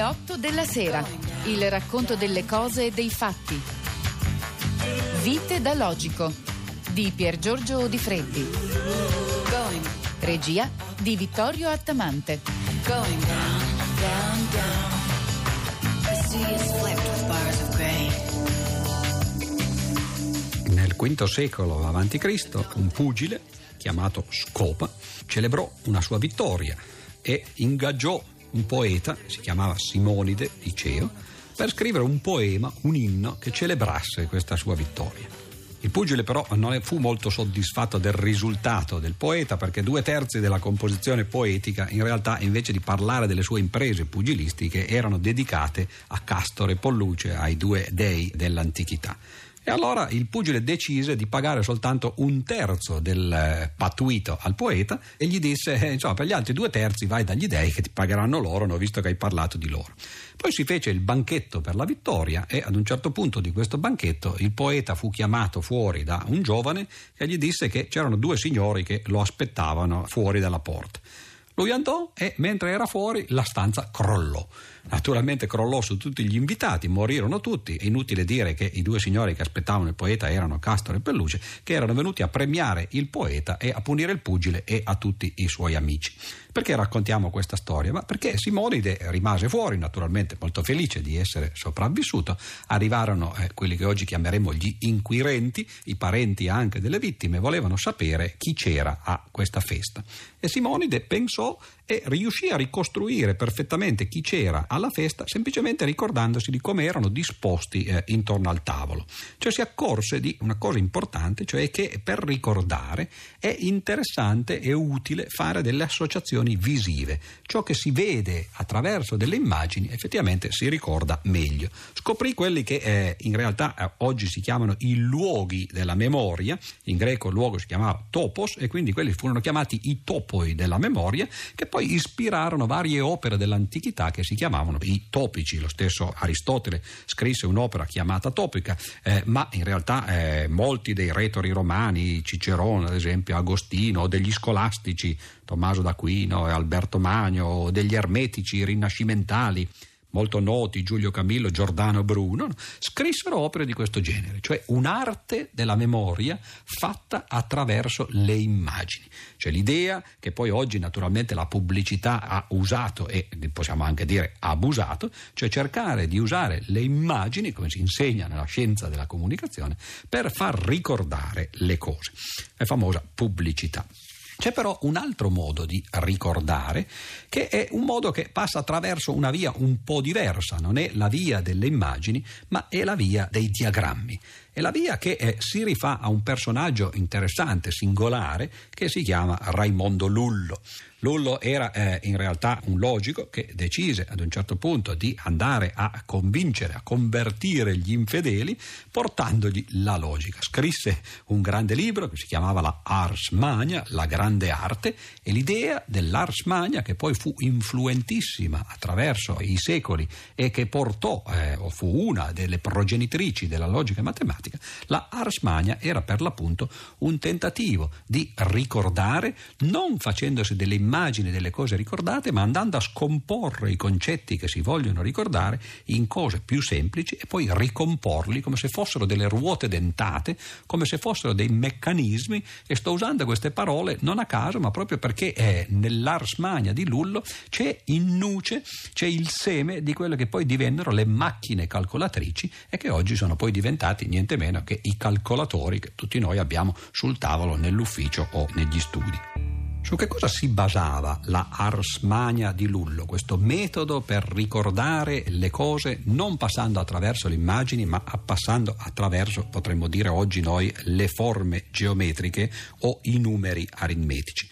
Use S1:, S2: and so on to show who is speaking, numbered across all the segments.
S1: Le 8 della sera. Il racconto delle cose e dei fatti. Vite da logico di Pier Giorgio Di Freddi. Regia di Vittorio Attamante.
S2: Going down, down, down. The sea is flecked with bars of gray.
S3: Nel V secolo a.C. un pugile chiamato Scopa celebrò una sua vittoria e ingaggiò un poeta, si chiamava Simonide Liceo, per scrivere un poema, un inno che celebrasse questa sua vittoria. Il pugile però non fu molto soddisfatto del risultato del poeta perché due terzi della composizione poetica in realtà invece di parlare delle sue imprese pugilistiche erano dedicate a Castore e Polluce, ai due dei dell'antichità. E allora il pugile decise di pagare soltanto un terzo del eh, pattuito al poeta e gli disse: eh, insomma, per gli altri due terzi vai dagli dei che ti pagheranno loro, hanno visto che hai parlato di loro. Poi si fece il banchetto per la vittoria e ad un certo punto di questo banchetto il poeta fu chiamato fuori da un giovane che gli disse che c'erano due signori che lo aspettavano fuori dalla porta. Lui andò e mentre era fuori la stanza crollò. Naturalmente crollò su tutti gli invitati, morirono tutti. È inutile dire che i due signori che aspettavano il poeta erano Castore e Pelluce, che erano venuti a premiare il poeta e a punire il pugile e a tutti i suoi amici. Perché raccontiamo questa storia? Ma perché Simonide rimase fuori, naturalmente molto felice di essere sopravvissuto. Arrivarono eh, quelli che oggi chiameremo gli inquirenti, i parenti anche delle vittime, volevano sapere chi c'era a questa festa. E Simonide pensò e riuscì a ricostruire perfettamente chi c'era alla festa semplicemente ricordandosi di come erano disposti eh, intorno al tavolo. Cioè si accorse di una cosa importante, cioè che per ricordare è interessante e utile fare delle associazioni visive. Ciò che si vede attraverso delle immagini effettivamente si ricorda meglio. Scoprì quelli che eh, in realtà eh, oggi si chiamano i luoghi della memoria, in greco il luogo si chiamava topos e quindi quelli furono chiamati i topoi della memoria che poi poi ispirarono varie opere dell'antichità che si chiamavano i topici. Lo stesso Aristotele scrisse un'opera chiamata Topica, eh, ma in realtà eh, molti dei retori romani, Cicerone ad esempio, Agostino, degli scolastici, Tommaso d'Aquino e Alberto Magno, degli ermetici rinascimentali, molto noti, Giulio Camillo, Giordano Bruno, scrissero opere di questo genere, cioè un'arte della memoria fatta attraverso le immagini. Cioè l'idea che poi oggi naturalmente la pubblicità ha usato e possiamo anche dire abusato, cioè cercare di usare le immagini, come si insegna nella scienza della comunicazione, per far ricordare le cose. È famosa pubblicità. C'è però un altro modo di ricordare, che è un modo che passa attraverso una via un po' diversa, non è la via delle immagini, ma è la via dei diagrammi. È la via che eh, si rifà a un personaggio interessante, singolare, che si chiama Raimondo Lullo. Lullo era eh, in realtà un logico che decise ad un certo punto di andare a convincere, a convertire gli infedeli portandogli la logica. Scrisse un grande libro che si chiamava la Ars Magna, la grande arte, e l'idea dell'Ars Magna che poi fu influentissima attraverso i secoli e che portò, eh, o fu una delle progenitrici della logica matematica, la Ars Magna era per l'appunto un tentativo di ricordare, non facendosi delle immagini delle cose ricordate, ma andando a scomporre i concetti che si vogliono ricordare in cose più semplici e poi ricomporli come se fossero delle ruote dentate, come se fossero dei meccanismi. E sto usando queste parole non a caso, ma proprio perché è nell'Ars Magna di Lullo c'è in nuce, c'è il seme di quelle che poi divennero le macchine calcolatrici e che oggi sono poi diventati niente meno che i calcolatori che tutti noi abbiamo sul tavolo, nell'ufficio o negli studi. Su che cosa si basava la Ars Magna di Lullo, questo metodo per ricordare le cose non passando attraverso le immagini, ma passando attraverso, potremmo dire oggi noi, le forme geometriche o i numeri aritmetici?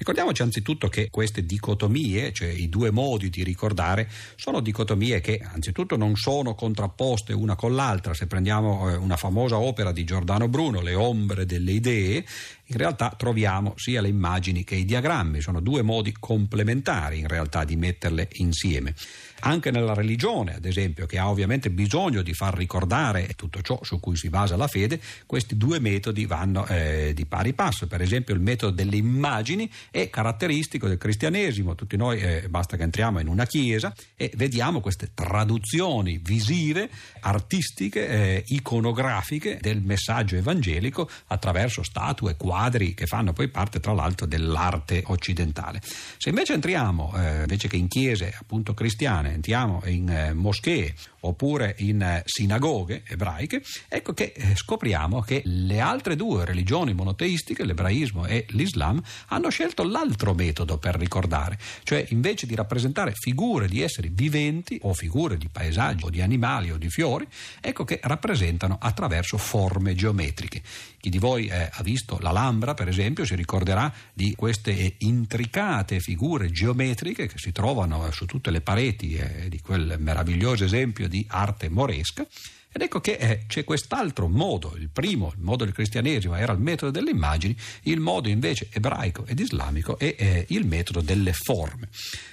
S3: Ricordiamoci anzitutto che queste dicotomie, cioè i due modi di ricordare, sono dicotomie che anzitutto non sono contrapposte una con l'altra. Se prendiamo eh, una famosa opera di Giordano Bruno, Le ombre delle idee, in realtà troviamo sia le immagini che i diagrammi, sono due modi complementari in realtà di metterle insieme. Anche nella religione, ad esempio, che ha ovviamente bisogno di far ricordare tutto ciò su cui si basa la fede, questi due metodi vanno eh, di pari passo. Per esempio il metodo delle immagini è caratteristico del cristianesimo. Tutti noi eh, basta che entriamo in una chiesa e vediamo queste traduzioni visive, artistiche, eh, iconografiche del messaggio evangelico attraverso statue, quadri che fanno poi parte tra l'altro dell'arte occidentale. Se invece entriamo, eh, invece che in chiese appunto cristiane, entriamo in eh, moschee oppure in eh, sinagoghe ebraiche, ecco che eh, scopriamo che le altre due religioni monoteistiche, l'ebraismo e l'islam, hanno scelto l'altro metodo per ricordare, cioè invece di rappresentare figure di esseri viventi o figure di paesaggi o di animali o di fiori, ecco che rappresentano attraverso forme geometriche. Chi di voi eh, ha visto l'Alhambra, per esempio, si ricorderà di queste intricate figure geometriche che si trovano su tutte le pareti eh, di quel meraviglioso esempio di arte moresca. Ed ecco che eh, c'è quest'altro modo, il primo, il modo del cristianesimo, era il metodo delle immagini, il modo invece ebraico ed islamico è eh, il metodo delle forme.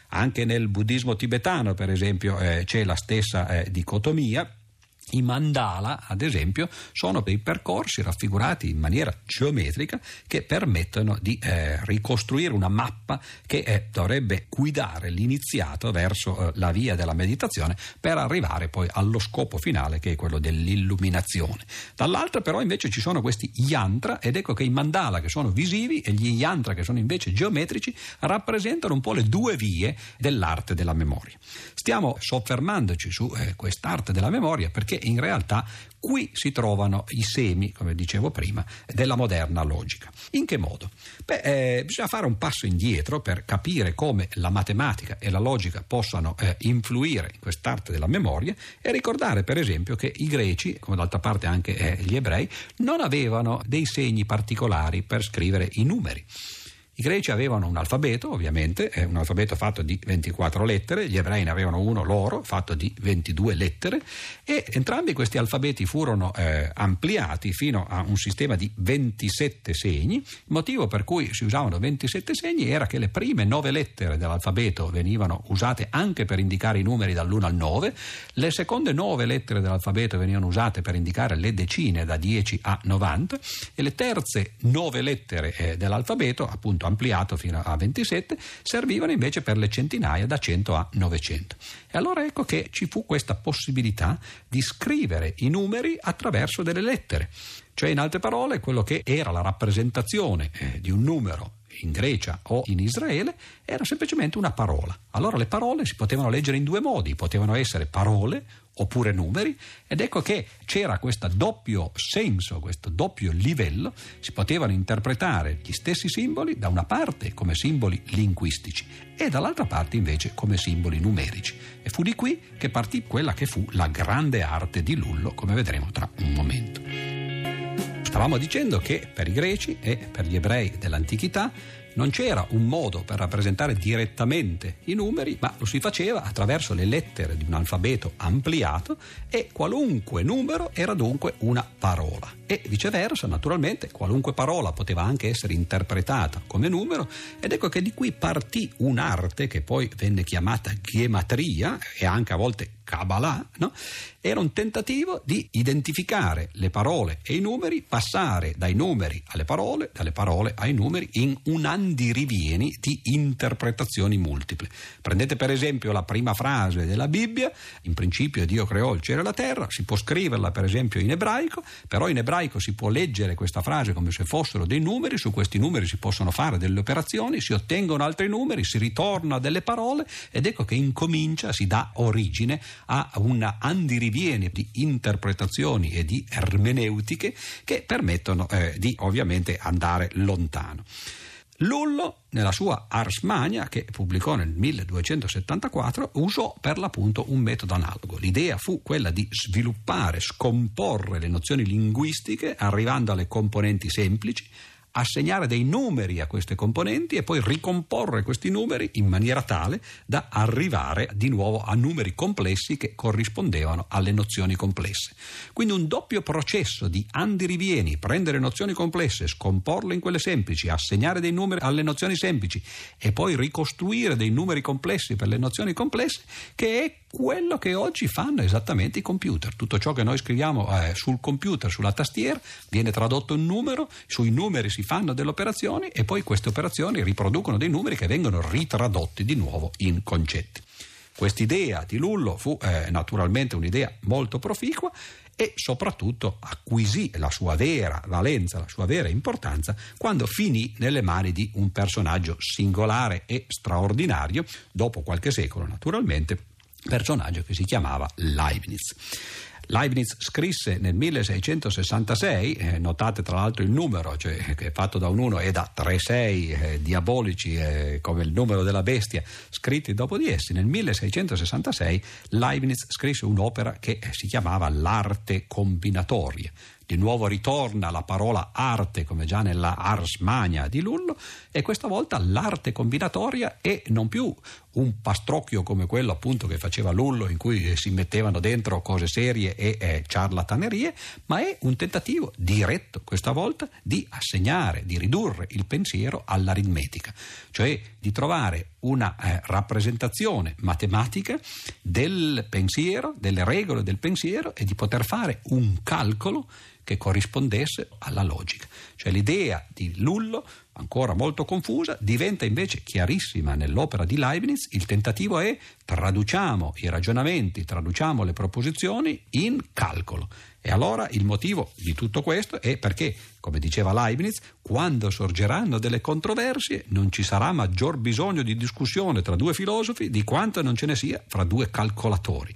S3: Anche nel buddismo tibetano, per esempio, eh, c'è la stessa eh, dicotomia i mandala, ad esempio, sono dei percorsi raffigurati in maniera geometrica che permettono di eh, ricostruire una mappa che eh, dovrebbe guidare l'iniziato verso eh, la via della meditazione per arrivare poi allo scopo finale che è quello dell'illuminazione. Dall'altra però invece ci sono questi yantra ed ecco che i mandala che sono visivi e gli yantra che sono invece geometrici rappresentano un po' le due vie dell'arte della memoria. Stiamo soffermandoci su eh, quest'arte della memoria perché in realtà qui si trovano i semi, come dicevo prima, della moderna logica. In che modo? Beh, eh, bisogna fare un passo indietro per capire come la matematica e la logica possano eh, influire in quest'arte della memoria e ricordare per esempio che i greci, come d'altra parte anche eh, gli ebrei, non avevano dei segni particolari per scrivere i numeri. I greci avevano un alfabeto, ovviamente, un alfabeto fatto di 24 lettere, gli ebrei ne avevano uno loro, fatto di 22 lettere, e entrambi questi alfabeti furono eh, ampliati fino a un sistema di 27 segni. Il motivo per cui si usavano 27 segni era che le prime 9 lettere dell'alfabeto venivano usate anche per indicare i numeri dall'1 al 9, le seconde 9 lettere dell'alfabeto venivano usate per indicare le decine da 10 a 90 e le terze 9 lettere eh, dell'alfabeto, appunto ampliato fino a 27, servivano invece per le centinaia da 100 a 900. E allora ecco che ci fu questa possibilità di scrivere i numeri attraverso delle lettere. Cioè, in altre parole, quello che era la rappresentazione eh, di un numero in Grecia o in Israele era semplicemente una parola. Allora le parole si potevano leggere in due modi, potevano essere parole oppure numeri ed ecco che c'era questo doppio senso, questo doppio livello, si potevano interpretare gli stessi simboli da una parte come simboli linguistici e dall'altra parte invece come simboli numerici. E fu di qui che partì quella che fu la grande arte di Lullo, come vedremo tra un momento. Stavamo dicendo che per i greci e per gli ebrei dell'antichità non c'era un modo per rappresentare direttamente i numeri, ma lo si faceva attraverso le lettere di un alfabeto ampliato e qualunque numero era dunque una parola. E viceversa, naturalmente, qualunque parola poteva anche essere interpretata come numero ed ecco che di qui partì un'arte che poi venne chiamata gematria e anche a volte Kabbalah, no? era un tentativo di identificare le parole e i numeri, passare dai numeri alle parole, dalle parole ai numeri in un andirivieni di interpretazioni multiple. Prendete per esempio la prima frase della Bibbia, in principio Dio creò il cielo e la terra, si può scriverla per esempio in ebraico, però in ebraico si può leggere questa frase come se fossero dei numeri, su questi numeri si possono fare delle operazioni, si ottengono altri numeri, si ritorna a delle parole ed ecco che incomincia, si dà origine a un andirivieni di interpretazioni e di ermeneutiche che permettono eh, di ovviamente andare lontano. Lullo, nella sua Ars Magna, che pubblicò nel 1274, usò per l'appunto un metodo analogo. L'idea fu quella di sviluppare, scomporre le nozioni linguistiche arrivando alle componenti semplici, assegnare dei numeri a queste componenti e poi ricomporre questi numeri in maniera tale da arrivare di nuovo a numeri complessi che corrispondevano alle nozioni complesse. Quindi un doppio processo di andirivieni, prendere nozioni complesse, scomporle in quelle semplici, assegnare dei numeri alle nozioni semplici e poi ricostruire dei numeri complessi per le nozioni complesse, che è quello che oggi fanno esattamente i computer. Tutto ciò che noi scriviamo eh, sul computer, sulla tastiera, viene tradotto in numero, sui numeri si fanno delle operazioni e poi queste operazioni riproducono dei numeri che vengono ritradotti di nuovo in concetti. Quest'idea di Lullo fu eh, naturalmente un'idea molto proficua e soprattutto acquisì la sua vera valenza, la sua vera importanza quando finì nelle mani di un personaggio singolare e straordinario, dopo qualche secolo naturalmente, personaggio che si chiamava Leibniz. Leibniz scrisse nel 1666, eh, notate tra l'altro il numero, cioè, che è fatto da un 1 e da 3 6 eh, diabolici eh, come il numero della bestia, scritti dopo di essi, nel 1666 Leibniz scrisse un'opera che si chiamava L'arte combinatoria di nuovo ritorna la parola arte come già nella Ars Magna di Lullo e questa volta l'arte combinatoria è non più un pastrocchio come quello appunto che faceva Lullo in cui si mettevano dentro cose serie e eh, ciarlatanerie, ma è un tentativo diretto questa volta di assegnare, di ridurre il pensiero all'aritmetica, cioè di trovare una eh, rappresentazione matematica del pensiero, delle regole del pensiero e di poter fare un calcolo che corrispondesse alla logica. Cioè l'idea di Lullo, ancora molto confusa, diventa invece chiarissima nell'opera di Leibniz. Il tentativo è traduciamo i ragionamenti, traduciamo le proposizioni in calcolo. E allora il motivo di tutto questo è perché, come diceva Leibniz, quando sorgeranno delle controversie non ci sarà maggior bisogno di discussione tra due filosofi di quanto non ce ne sia fra due calcolatori.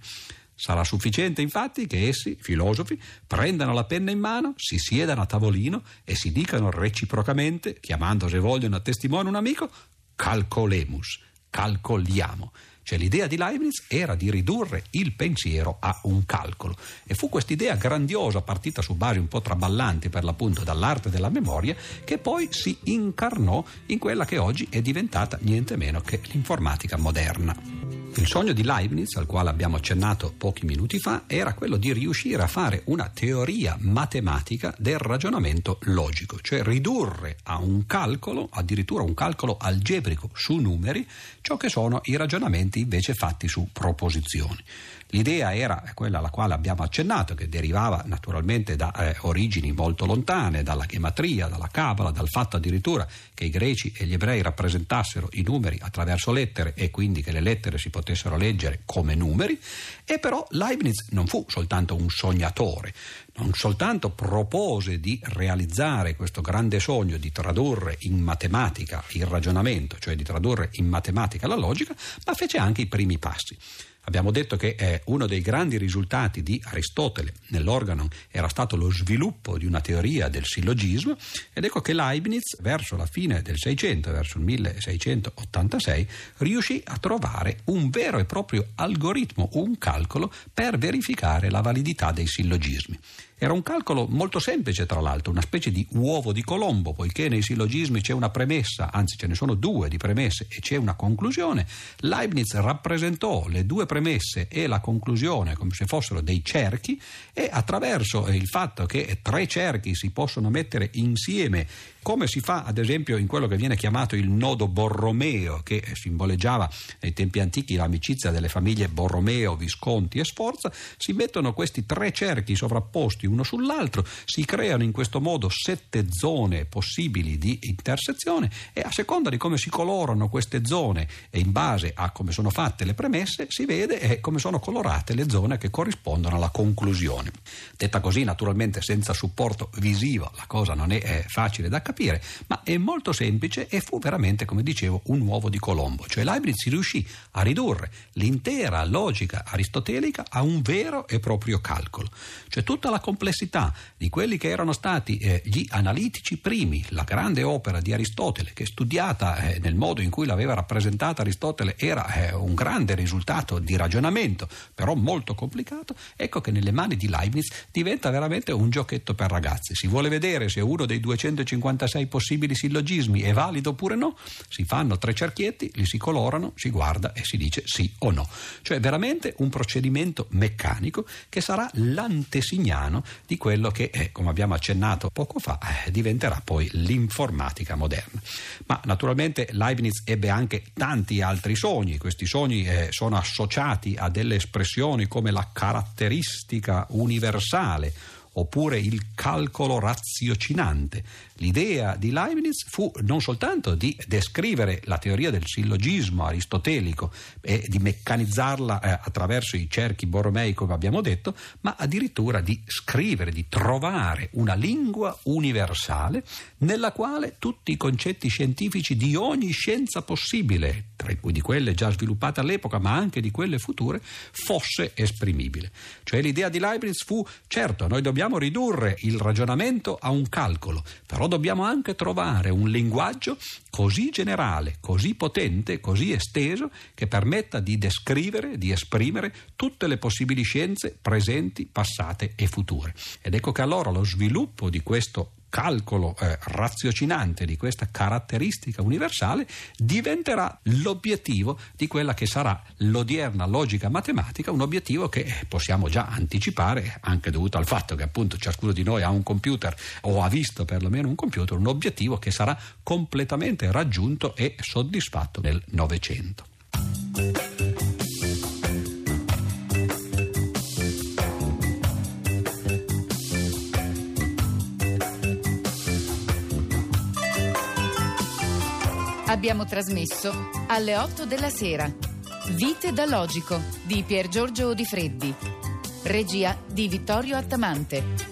S3: Sarà sufficiente infatti che essi, filosofi, prendano la penna in mano, si siedano a tavolino e si dicano reciprocamente, chiamando se vogliono a testimone un amico, calcolemus, calcoliamo. Cioè l'idea di Leibniz era di ridurre il pensiero a un calcolo e fu quest'idea grandiosa partita su basi un po' traballanti per l'appunto dall'arte della memoria che poi si incarnò in quella che oggi è diventata niente meno che l'informatica moderna. Il sogno di Leibniz, al quale abbiamo accennato pochi minuti fa, era quello di riuscire a fare una teoria matematica del ragionamento logico, cioè ridurre a un calcolo, addirittura un calcolo algebrico su numeri, ciò che sono i ragionamenti invece fatti su proposizioni. L'idea era quella alla quale abbiamo accennato, che derivava naturalmente da eh, origini molto lontane, dalla gematria, dalla cabala, dal fatto addirittura che i greci e gli ebrei rappresentassero i numeri attraverso lettere e quindi che le lettere si potessero leggere come numeri, e però Leibniz non fu soltanto un sognatore, non soltanto propose di realizzare questo grande sogno di tradurre in matematica il ragionamento, cioè di tradurre in matematica la logica, ma fece anche i primi passi. Abbiamo detto che eh, uno dei grandi risultati di Aristotele nell'organo era stato lo sviluppo di una teoria del sillogismo ed ecco che Leibniz verso la fine del 600, verso il 1686, riuscì a trovare un vero e proprio algoritmo, un calcolo per verificare la validità dei sillogismi. Era un calcolo molto semplice, tra l'altro, una specie di uovo di Colombo, poiché nei sillogismi c'è una premessa, anzi ce ne sono due di premesse e c'è una conclusione. Leibniz rappresentò le due premesse e la conclusione come se fossero dei cerchi e attraverso il fatto che tre cerchi si possono mettere insieme come si fa ad esempio in quello che viene chiamato il nodo Borromeo, che simboleggiava nei tempi antichi l'amicizia delle famiglie Borromeo, Visconti e Sforza, si mettono questi tre cerchi sovrapposti uno sull'altro, si creano in questo modo sette zone possibili di intersezione e a seconda di come si colorano queste zone e in base a come sono fatte le premesse si vede eh, come sono colorate le zone che corrispondono alla conclusione. Detta così naturalmente senza supporto visivo la cosa non è, è facile da capire capire, ma è molto semplice e fu veramente, come dicevo, un uovo di Colombo. Cioè Leibniz riuscì a ridurre l'intera logica aristotelica a un vero e proprio calcolo. Cioè tutta la complessità complessità di quelli che erano stati eh, gli analitici primi, la grande opera di Aristotele, che studiata eh, nel modo in cui l'aveva rappresentata Aristotele era eh, un grande risultato di ragionamento, però molto complicato, ecco che nelle mani di Leibniz diventa veramente un giochetto per ragazzi. Si vuole vedere se uno dei 256 possibili sillogismi è valido oppure no, si fanno tre cerchietti, li si colorano, si guarda e si dice sì o no. Cioè veramente un procedimento meccanico che sarà l'antesignano di quello che, eh, come abbiamo accennato poco fa, eh, diventerà poi l'informatica moderna. Ma naturalmente Leibniz ebbe anche tanti altri sogni, questi sogni eh, sono associati a delle espressioni come la caratteristica universale oppure il calcolo raziocinante. L'idea di Leibniz fu non soltanto di descrivere la teoria del sillogismo aristotelico e di meccanizzarla eh, attraverso i cerchi borromei, come abbiamo detto, ma addirittura di scrivere, di trovare una lingua universale nella quale tutti i concetti scientifici di ogni scienza possibile, tra cui di quelle già sviluppate all'epoca, ma anche di quelle future, fosse esprimibile. Cioè l'idea di Leibniz fu, certo, noi dobbiamo ridurre il ragionamento a un calcolo, però dobbiamo anche trovare un linguaggio così generale, così potente, così esteso che permetta di descrivere, di esprimere tutte le possibili scienze presenti, passate e future. Ed ecco che allora lo sviluppo di questo calcolo eh, raziocinante di questa caratteristica universale diventerà l'obiettivo di quella che sarà l'odierna logica matematica, un obiettivo che possiamo già anticipare anche dovuto al fatto che appunto ciascuno di noi ha un computer o ha visto perlomeno un computer, un obiettivo che sarà completamente raggiunto e soddisfatto nel Novecento.
S1: Abbiamo trasmesso alle 8 della sera. Vite da Logico di Pier Giorgio Di. Regia di Vittorio Attamante.